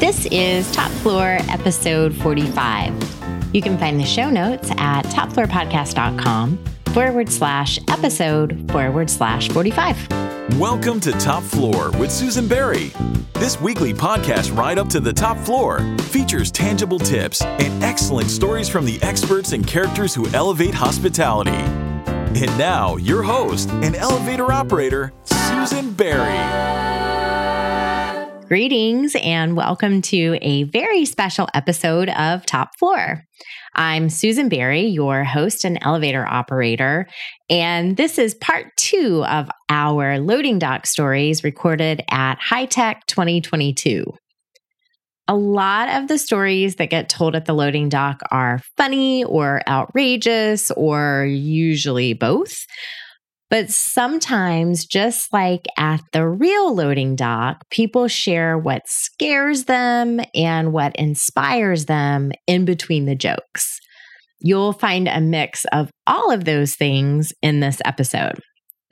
This is Top Floor episode 45. You can find the show notes at topfloorpodcast.com forward slash episode forward slash 45. Welcome to Top Floor with Susan Berry. This weekly podcast, Right Up to the Top Floor, features tangible tips and excellent stories from the experts and characters who elevate hospitality. And now, your host and elevator operator, Susan Berry. Greetings and welcome to a very special episode of Top Floor. I'm Susan Berry, your host and elevator operator, and this is part two of our loading dock stories recorded at High HITEC 2022. A lot of the stories that get told at the loading dock are funny or outrageous, or usually both. But sometimes, just like at the real loading dock, people share what scares them and what inspires them in between the jokes. You'll find a mix of all of those things in this episode.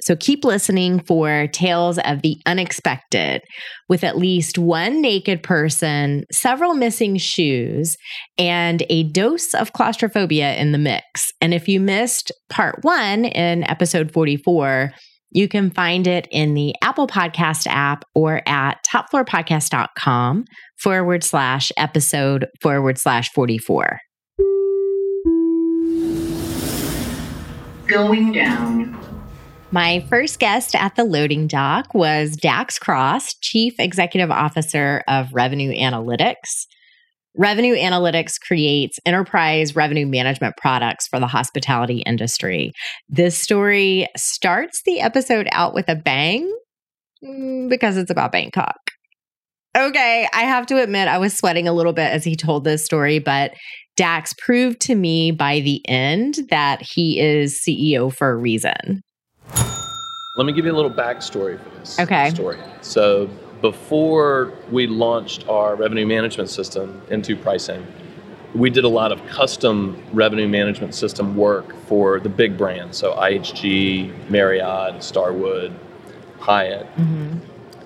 So keep listening for tales of the unexpected with at least one naked person, several missing shoes, and a dose of claustrophobia in the mix. And if you missed part one in episode 44, you can find it in the Apple Podcast app or at topfloorpodcast.com forward slash episode forward slash 44. Going down. My first guest at the loading dock was Dax Cross, Chief Executive Officer of Revenue Analytics. Revenue Analytics creates enterprise revenue management products for the hospitality industry. This story starts the episode out with a bang mm, because it's about Bangkok. Okay, I have to admit, I was sweating a little bit as he told this story, but Dax proved to me by the end that he is CEO for a reason. Let me give you a little backstory for this Okay. story. So before we launched our revenue management system into pricing, we did a lot of custom revenue management system work for the big brands. So IHG, Marriott, Starwood, Hyatt. Mm-hmm.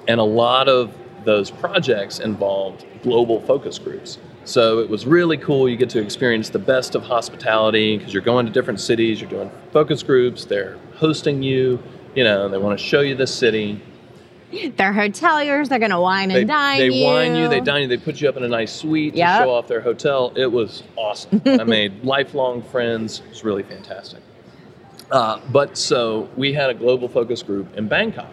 And a lot of those projects involved global focus groups. So it was really cool. You get to experience the best of hospitality because you're going to different cities, you're doing focus groups, they're hosting you, you know, they want to show you the city. They're hoteliers. They're going to wine and They, dine they you. wine you, they dine you, they put you up in a nice suite Yep. to show off their hotel. It was awesome. I made lifelong friends. It was really fantastic. Uh, but so we had a global focus group in Bangkok.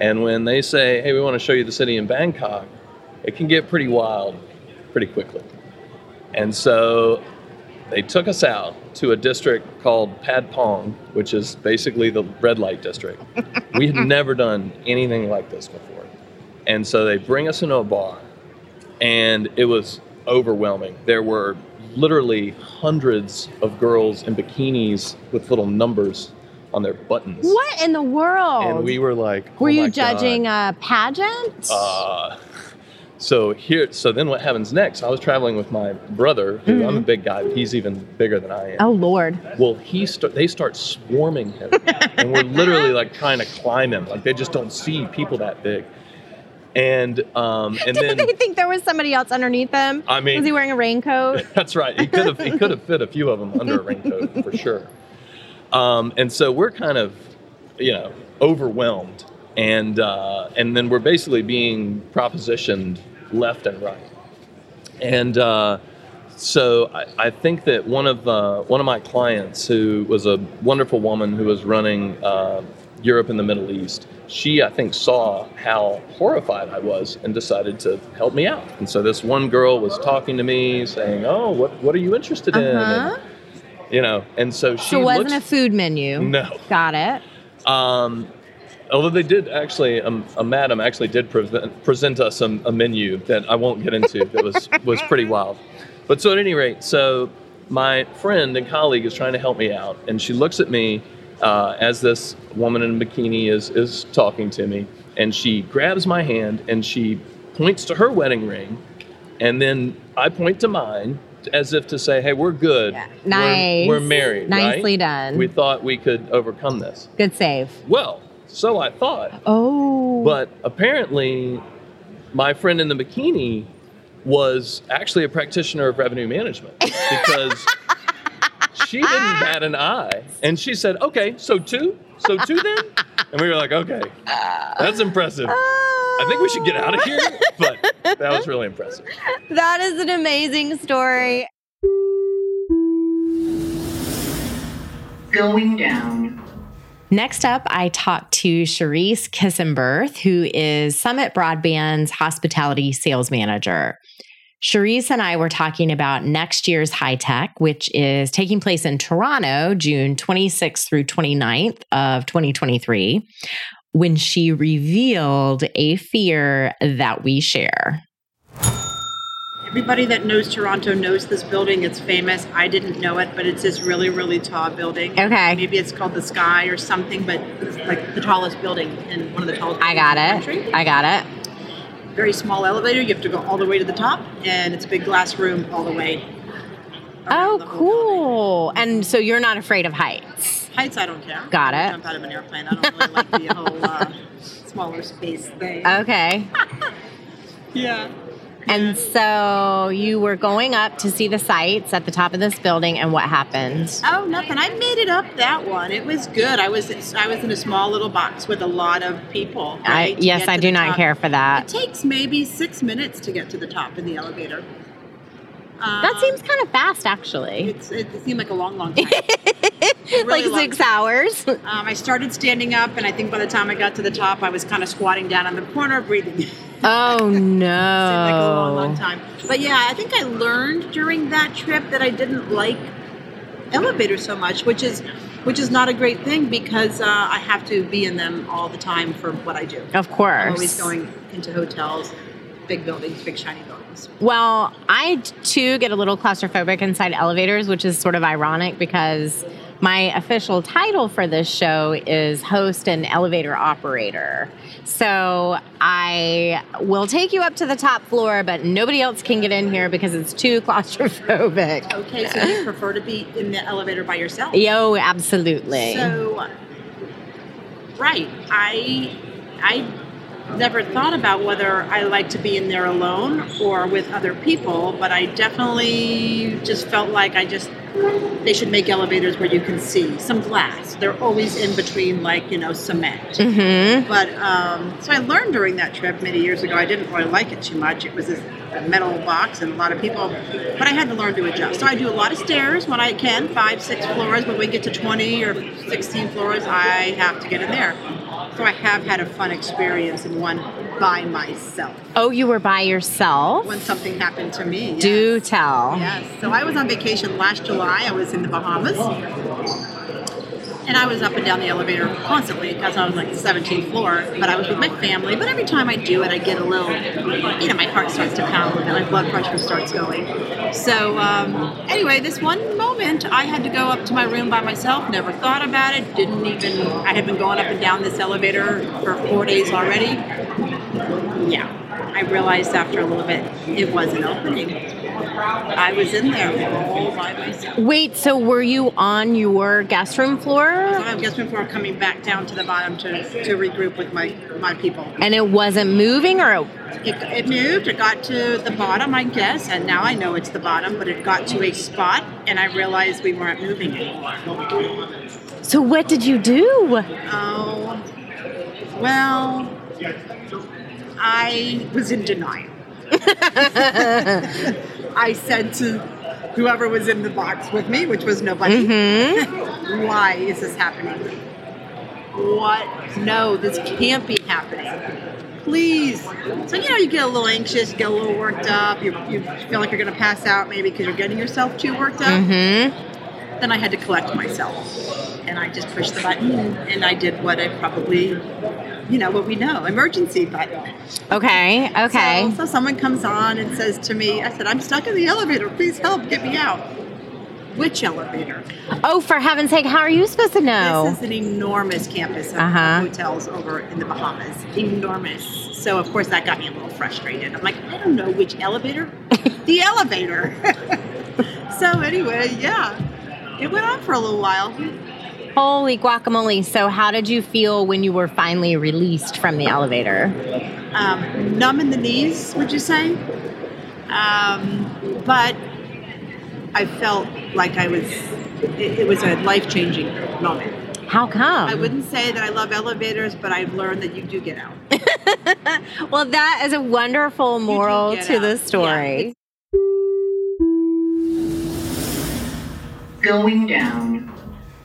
And when they say, hey, we want to show you the city in Bangkok, it can get pretty wild pretty quickly. And so they took us out to a district called Patpong, which is basically the red light district. we had never done anything like this before. And so they bring us into a bar, and it was overwhelming. There were literally hundreds of girls in bikinis with little numbers on their buttons. What in the world? And we were like, Were "Oh you my God." judging a pageant? Uh, so here, so then what happens next? I was traveling with my brother, who I'm a big guy, but he's even bigger than I am. Mm-hmm. oh Lord! Well, he start, they start swarming him, and we're literally like trying to climb him. Like they just don't see people that big. And um, and Did then they think there was somebody else underneath them? I mean- was he wearing a raincoat? That's right. He could have he could have fit a few of them under a raincoat for sure. Um, and so we're kind of, you know, overwhelmed, and uh, and then we're basically being propositioned left and right. And uh, so I, I think that one of uh, one of my clients, who was a wonderful woman who was running uh, Europe and the Middle East, she I think saw how horrified I was and decided to help me out. And so this one girl was talking to me, saying, "Oh, what what are you interested in?" Uh-huh. And, you know, and so she So it wasn't looks, a food menu. No. Got it. um, although they did actually, um, a madam actually did present, present us a, a menu that I won't get into that was was pretty wild. But so at any rate, so my friend and colleague is trying to help me out, and she looks at me uh, as this woman in a bikini is is talking to me, and she grabs my hand and she points to her wedding ring, and then I point to mine as if to say, "Hey, we're good. Yeah. We're- Nice. We're, married. right? Nicely done. We thought we could overcome this. Good save. Well, so I thought, Oh. but apparently, my friend in the bikini was actually a practitioner of revenue management because she didn't bat an eye. And she said, okay, so two? So two then? And we were like, okay, that's impressive. I think we should get out of here. But that was really impressive. That is an amazing story. Going down. Next up, I talked to Cherise Kissenberth, who is Summit Broadband's hospitality sales manager. Cherise and I were talking about next year's HITEC, which is taking place in Toronto, June 26th through 29th of 2023, when she revealed a fear that we share. Everybody that knows Toronto knows this building. It's famous. I didn't know it, but it's this really, really tall building. Okay. Maybe it's called the Sky or something, but it's like the tallest building in one of the tallest. I got buildings in the it. country. I got it. Very small elevator. You have to go all the way to the top, and it's a big glass room all the way. Oh, cool. And so you're not afraid of heights. Heights, I don't care. Got it. Jump out of an airplane. I don't really like the whole uh, smaller space thing. Okay. yeah. And so you were going up to see the sights at the top of this building, and what happened? Oh, nothing. I made it up that one. It was good. I was I was in a small little box with a lot of people. I, right, to yes, I do not top. care for that. It takes maybe six minutes to get to the top in the elevator. That Um, seems kind of fast, actually. It's, it seemed like a long, long time. like long six hours. um, I started standing up, and I think by the time I got to the top, I was kind of squatting down in the corner, breathing. Oh no! It seemed like a long, long time. But yeah, I think I learned during that trip that I didn't like elevators so much, which is which is not a great thing because uh, I have to be in them all the time for what I do. Of course. I'm always going into hotels, big buildings, big shiny buildings. Well, I too get a little claustrophobic inside elevators, which is sort of ironic because my official title for this show is host and elevator operator. So I will take you up to the top floor, but nobody else can get in here because it's too claustrophobic. Okay, so you prefer to be in the elevator by yourself? Yo, absolutely. So, right, I I never thought about whether I like to be in there alone or with other people, but I definitely just felt like I just they should make elevators where you can see some glass. They're always in between, like you know, cement. mm-hmm. But um, so I learned during that trip many years ago. I didn't really like it too much. It was this metal box and a lot of people, but I had to learn to adjust. So I do a lot of stairs when I can, five, six floors. When we get to 20 or 16 floors, I have to get in there. So I have had a fun experience in one by myself. Oh, you were by yourself? When something happened to me. yes. Do tell. Yes. So I was on vacation last July. I was in the Bahamas. And I was up and down the elevator constantly because I was like the 17th floor. But I was with my family. But every time I do it, I get a little, you know, my heart starts to pound and my blood pressure starts going. So um, anyway, this one moment, I had to go up to my room by myself. Never thought about it. Didn't even. I had been going up and down this elevator for four days already. Yeah. I realized after a little bit it wasn't opening. I was in there all by myself. Wait, so were you on your guest room floor? I guess before coming back down to the bottom to, to regroup with my, my people. And it wasn't moving or It, it moved, it got to the bottom, I guess, and now I know it's the bottom, but it got to a spot and I realized we weren't moving anymore. So what did you do? Oh, well, I was in denial. I said to whoever was in the box with me, which was nobody, Mm-hmm. why is this happening? What? No, this can't be happening. Please. So, you know, you get a little anxious, you get a little worked up, you, you feel like you're going to pass out maybe because you're getting yourself too worked up. Mm-hmm. Then I had to collect myself. And I just pushed the button and I did what I probably, you know, what we know emergency button. Okay, okay. So, so someone comes on and says to me, I said, I'm stuck in the elevator. Please help, get me out. Which elevator? oh, for heaven's sake, how are you supposed to know? This is an enormous campus of Uh-huh. hotels over in the Bahamas. Enormous. So of course that got me a little frustrated. I'm like, I don't know which elevator. the elevator. so anyway, yeah. It went on for a little while. Holy guacamole. So, how did you feel when you were finally released from the elevator? Um, numb in the knees, would you say? Um, but I felt like I was, it, it was a life changing moment. How come? I wouldn't say that I love elevators, but I've learned that you do get out. well, that is a wonderful moral to out. the Yeah, story. Going down.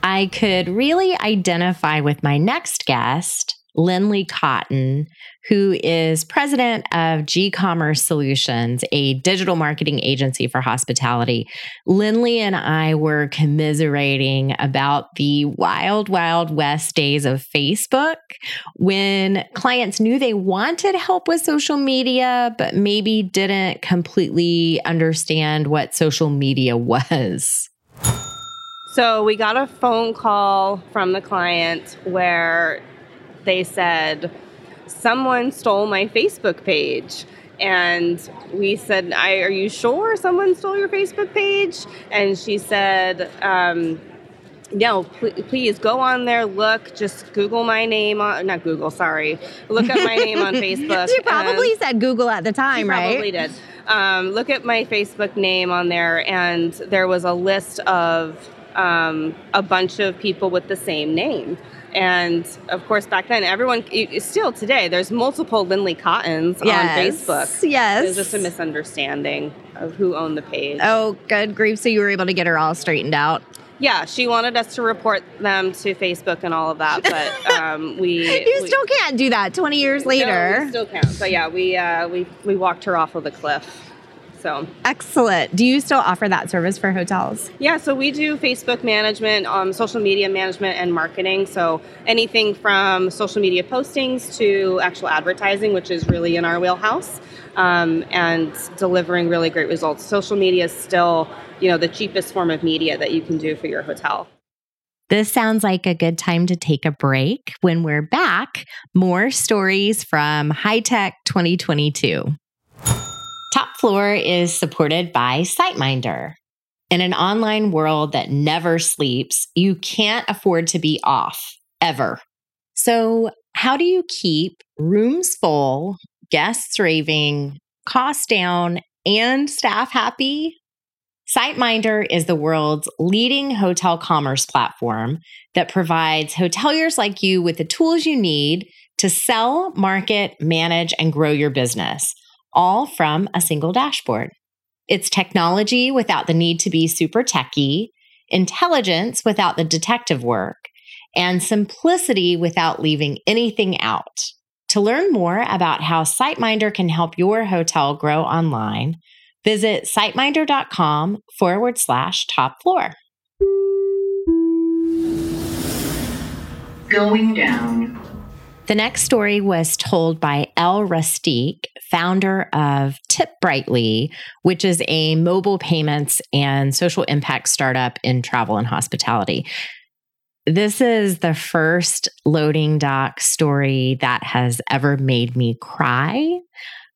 I could really identify with my next guest, Lindley Cotton, who is president of G Commerce Solutions, a digital marketing agency for hospitality. Lindley and I were commiserating about the wild, wild west days of Facebook when clients knew they wanted help with social media, but maybe didn't completely understand what social media was. So we got a phone call from the client where they said, Someone stole my Facebook page. And we said, I, Are you sure someone stole your Facebook page? And she said, um, no, pl- please go on there, look, just Google my name on, not Google, sorry. Look up my name on Facebook. You probably said Google at the time, she right? Probably did. Um, look at my Facebook name on there, and there was a list of um, a bunch of people with the same name. And of course, back then, everyone, still today, there's multiple Lindley Cottons on Facebook. Yes. It was just a misunderstanding of who owned the page. Oh, good grief. So you were able to get her all straightened out. Yeah, she wanted us to report them to Facebook and all of that, but um, we. You we- still can't do that 20 years No, later. we still can't. So yeah, we uh, we we walked her off of the cliff. So Excellent. Do you still offer that service for hotels? yeah, so we do Facebook management, um, social media management, and marketing. So anything from social media postings to actual advertising, which is really in our wheelhouse, um, and delivering really great results. Social media is still, you know, the cheapest form of media that you can do for your hotel. This sounds like a good time to take a break. When we're back, more stories from HITEC 2022. Floor is supported by SiteMinder. In an online world that never sleeps, you can't afford to be off ever. So, how do you keep rooms full, guests raving, costs down, and staff happy? SiteMinder is the world's leading hotel commerce platform that provides hoteliers like you with the tools you need to sell, market, manage, and grow your business, all from a single dashboard. It's technology without the need to be super techy, intelligence without the detective work, and simplicity without leaving anything out. To learn more about how SiteMinder can help your hotel grow online, visit siteminder.com forward slash top floor. Going down. The next story was told by Elle Rustique, founder of Tip Brightly, which is a mobile payments and social impact startup in travel and hospitality. This is the first loading dock story that has ever made me cry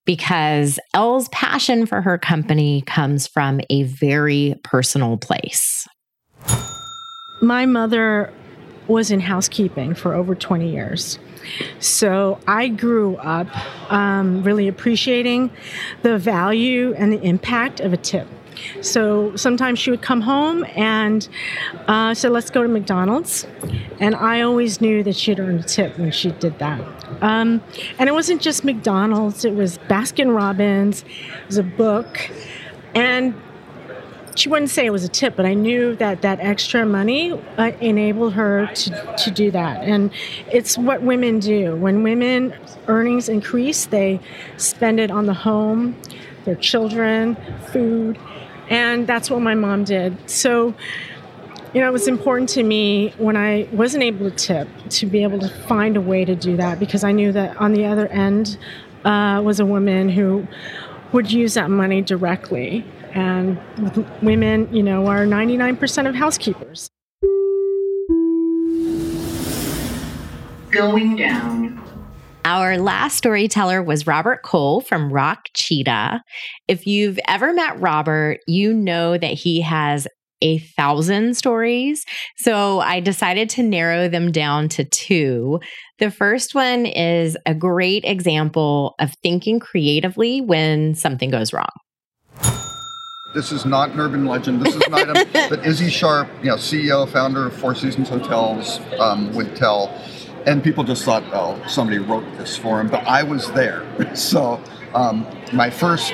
because Elle's passion for her company comes from a very personal place. My mother was in housekeeping for over 20 years. So I grew up um, really appreciating the value and the impact of a tip. So sometimes she would come home and uh, said, "Let's go to McDonald's," and I always knew that she'd earned a tip when she did that. Um, and it wasn't just McDonald's; it was Baskin Robbins, it was a book, and she wouldn't say it was a tip, but I knew that that extra money uh, enabled her to, to do that. And it's what women do. When women earnings increase, they spend it on the home, their children, food, and that's what my mom did. So, you know, it was important to me when I wasn't able to tip to be able to find a way to do that because I knew that on the other end uh, was a woman who would use that money directly. And women, you know, are 99% of housekeepers. Going down. Our last storyteller was Robert Cole from Rock Cheetah. If you've ever met Robert, you know that he has a thousand stories. So I decided to narrow them down to two. The first one is a great example of thinking creatively when something goes wrong. This is not an urban legend. This is an item that Issy Sharp, you know, CEO, founder of Four Seasons Hotels, um, would tell. And people just thought, oh, somebody wrote this for him. But I was there. So um, my first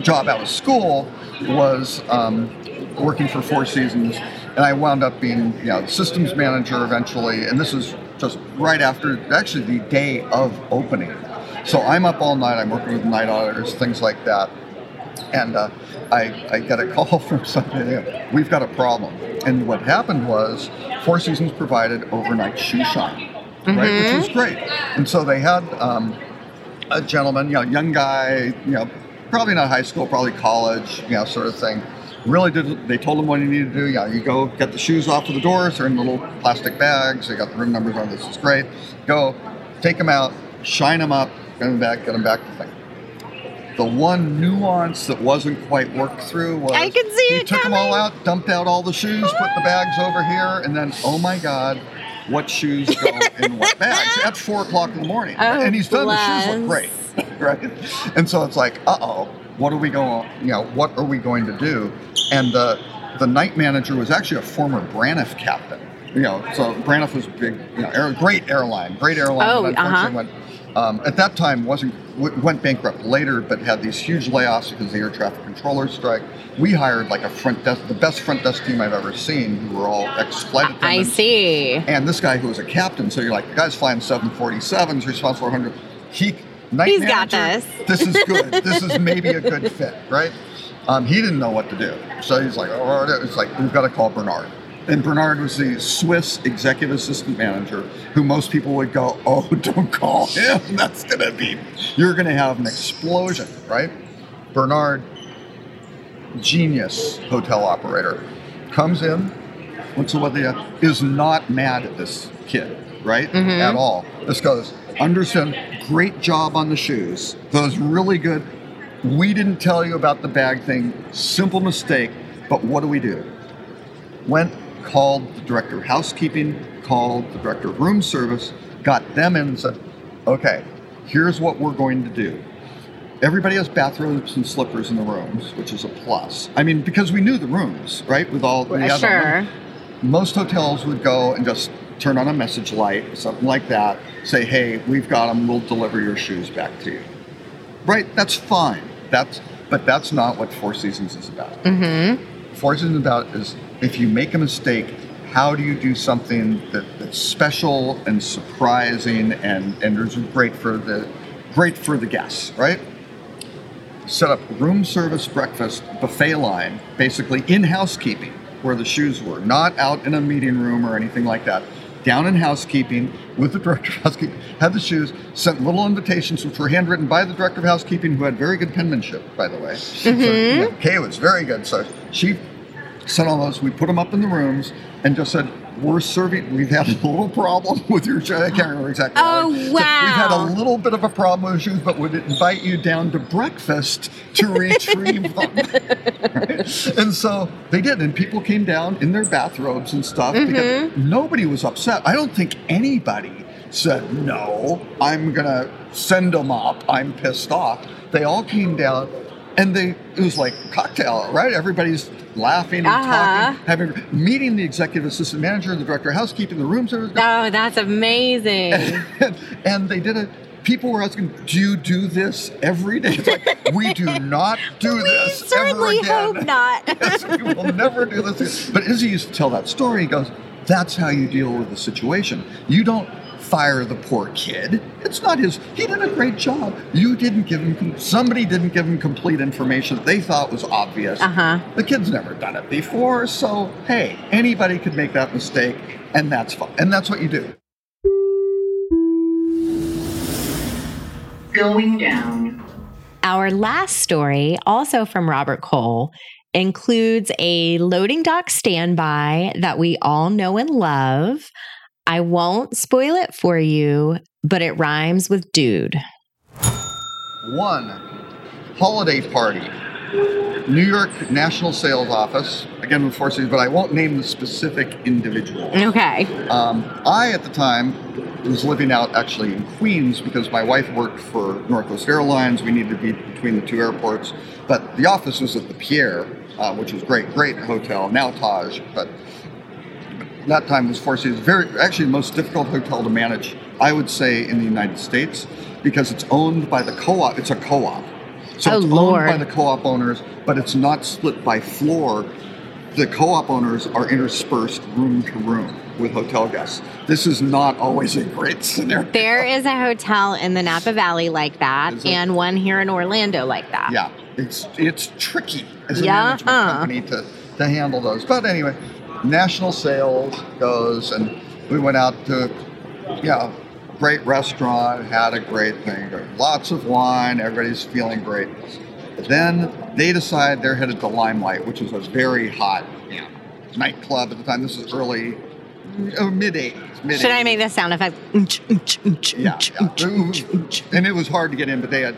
job out of school was um, working for Four Seasons, and I wound up being, you know, systems manager eventually. And this is just right after, actually, the day of opening. So I'm up all night. I'm working with night auditors, things like that. And uh, I, I got a call from somebody. We've got a problem. And what happened was, Four Seasons provided overnight shoe shine, right, which was great. And so they had um, a gentleman, you know, young guy, you know, probably not high school, probably college, you know, sort of thing. Really did. They told him what he needed to do. Yeah, you go get the shoes off of the doors. They're in little plastic bags. They got the room numbers on. This is great. Go, take them out, shine them up, get them back, get them back to thing. The one nuance that wasn't quite worked through was I can see he it took them all out, dumped out all the shoes, put the bags over here, and then oh my god, what shoes go in what bags? At four o'clock in the morning, Oh, and he's done. The shoes look great, right? And so it's like, uh oh, what are we going? You know, what are we going to do? And the the night manager was actually a former Braniff captain. You know, so Braniff was a big, you know, air, great airline, great airline. Oh, unfortunately went um, at that time wasn't w- went bankrupt later, but had these huge layoffs because of the air traffic controller strike. We hired like a front desk, the best front desk team I've ever seen, who were all ex-flight I see. And this guy who was a captain, so you're like, the guy's flying 747s, responsible for 100. He, night He's got this. This is good. this is maybe a good fit, right? Um, he didn't know what to do, so he's like, oh, it's like we've got to call Bernard. And Bernard was the Swiss executive assistant manager, who most people would go, oh, don't call him. That's gonna be, you're gonna have an explosion, right? Bernard, genius hotel operator, comes in, what's what the is not mad at this kid, right? Mhm. At all. This goes, understand, great job on the shoes. Those really good. We didn't tell you about the bag thing. Simple mistake, but what do we do? Went, called the director of housekeeping, called the director of room service, got them in and said, okay, here's what we're going to do. Everybody has bathrobes and slippers in the rooms, which is a plus. I mean, because we knew the rooms, right? With all the all Sure. most hotels would go and just turn on a message light, something like that, say, hey, we've got them, we'll deliver your shoes back to you. Right? That's fine. That's but that's not what Four Seasons is about. Mm-hmm. Four Seasons is about is if you make a mistake, how do you do something that, that's special and surprising and, and is great for the great for the guests, right? Set up room service breakfast buffet line, basically in housekeeping, where the shoes were, not out in a meeting room or anything like that. Down in housekeeping with the director of housekeeping, had the shoes, sent little invitations which were handwritten by the director of housekeeping, who had very good penmanship, by the way. So, mm-hmm. yeah, Kay was very good. So she sent all those. We put them up in the rooms and just said, "We're serving. We've had a little problem with your. I can't remember exactly. Oh, it- said, We've had a little bit of a problem with you, but would invite you down to breakfast to retrieve them." Right? And so they did, and people came down in their bathrobes and stuff Mm-hmm. because nobody was upset. I don't think anybody said no. I'm gonna send them up. I'm pissed off. They all came down, and they it was like cocktail, right? Everybody's laughing and Uh-huh. talking, having meeting the executive assistant manager, the director of housekeeping, the room service, Oh, that's amazing. and, and they did it. People were asking, "Do you do this every day?" It's like we do not do this certainly ever again. hope not. yes, we will never do this. But Issy used to tell that story. He goes, "That's how you deal with the situation. You don't." Fire the poor kid. It's not his. He did a great job. You didn't give him. Somebody didn't give him complete information that they thought was obvious. Uh huh. The kid's never done it before, so hey, anybody could make that mistake, and that's fine. And that's what you do. Going down. Our last story, also from Robert Cole, includes a loading dock standby that we all know and love. I won't spoil it for you, but it rhymes with dude. One, holiday party. New York National Sales Office. Again, again with Four Seasons, but I won't name the specific individual. Okay. Um, I, at the time, was living out actually in Queens because my wife worked for Northwest Airlines. We needed to be between the two airports. But the office was at the Pierre, uh, which was great, great hotel, now Taj. But that time was Four Seasons. Very, actually, the most difficult hotel to manage, I would say, in the United States because it's owned by the co op. It's a co op. So Oh, it's Lord. owned by the co op owners, but it's not split by floor the co-op owners are interspersed room to room with hotel guests. This is not always a great scenario. There is a hotel in the Napa Valley like that, and one here in Orlando like that. Yeah, it's it's tricky as a Yeah, management uh. company to, to handle those. But anyway, national sales goes, and we went out to, yeah, great restaurant, had a great thing, lots of wine, everybody's feeling great. Then they decide they're headed to Limelight, which is a very hot you know, nightclub at the time. This is early, uh, mid 80s. Should I make the sound effect? yeah, yeah. and it was hard to get in, but they had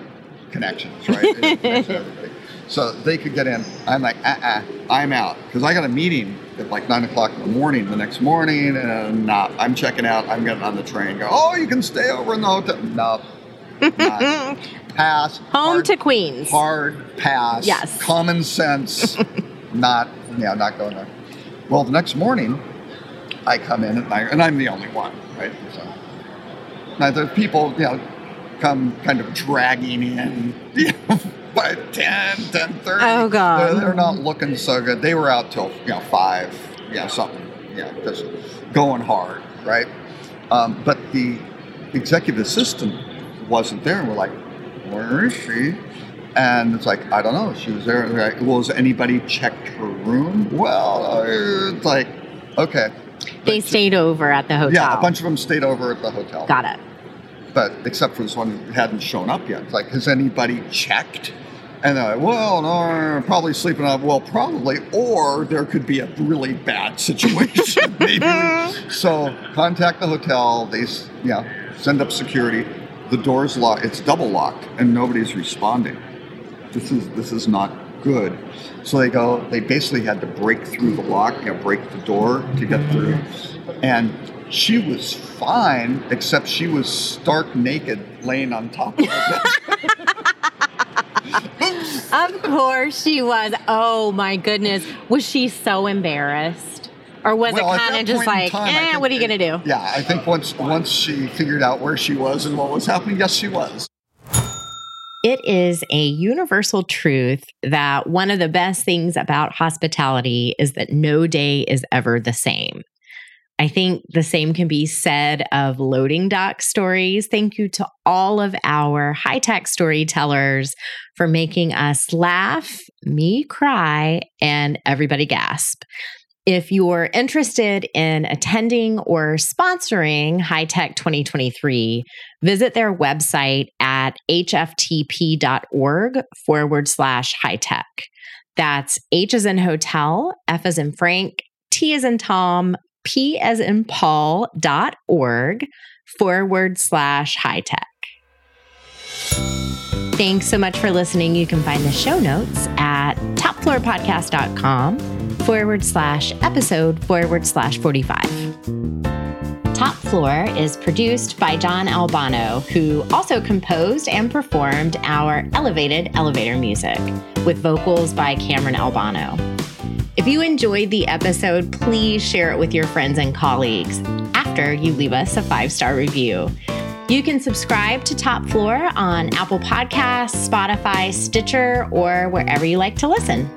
connections, right? They had connections with everybody. so they could get in. I'm like, uh, uh I'm out because I got a meeting at like nine o'clock in the morning the next morning, and uh, not. I'm checking out. I'm getting on the train. Go, oh, you can stay over in the hotel. No, pass. Home hard, to Queens. hard pass. Yes. common sense. not, yeah, not going there. Well, the next morning, I come in and, I, and I'm the only one, right? So now the people, you know, come kind of dragging in, you know, by 10, 10, 30. Oh, God. They're, they're not looking so good. They were out till, you know, 5, yeah, something, yeah, just going hard, right? Um, but the executive assistant wasn't there. And we're like, where is she? And it's like, I don't know. She was there. Like, well, has anybody checked her room? Well, it's like, okay. They stayed over at the hotel. Yeah, a bunch of them stayed over at the hotel. Got it. But except for this one who hadn't shown up yet. Like, has anybody checked? And they're like, well, no, probably sleeping up. Well, probably. Or there could be a really bad situation, maybe. so contact the hotel. They, yeah, send up security. The door's locked. It's double locked, and nobody's responding. This is this is not good. So they go. They basically had to break through the lock, you know, break the door to get through. And she was fine, except she was stark naked, laying on top of it. Of course she was. Oh my goodness. Was she so embarrassed? Or was Well, it kind of just like, time, eh, think what are you going to do? Yeah, I think once once she figured out where she was and what was happening, yes, she was. It is a universal truth that one of the best things about hospitality is that no day is ever the same. I think the same can be said of loading dock stories. Thank you to all of our HITEC storytellers for making us laugh, me cry, and everybody gasp. If you're interested in attending or sponsoring HITEC 2023, visit their website at hftp.org forward slash hitec. That's H as in hotel, F as in Frank, T as in Tom, P as in Paul dot org forward slash hitec. Thanks so much for listening. You can find the show notes at topfloorpodcast.com forward slash episode forward slash 45. Top Floor is produced by John Albano, who also composed and performed our elevated elevator music with vocals by Cameron Albano. If you enjoyed the episode, please share it with your friends and colleagues after you leave us a five star review. You can subscribe to Top Floor on Apple Podcasts, Spotify, Stitcher, or wherever you like to listen.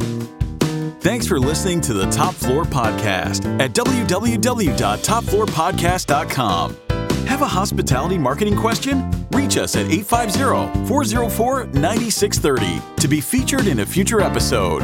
Thanks for listening to the Top Floor Podcast at www.topfloorpodcast.com. Have a hospitality marketing question? Reach us at 850 404 9630 to be featured in a future episode.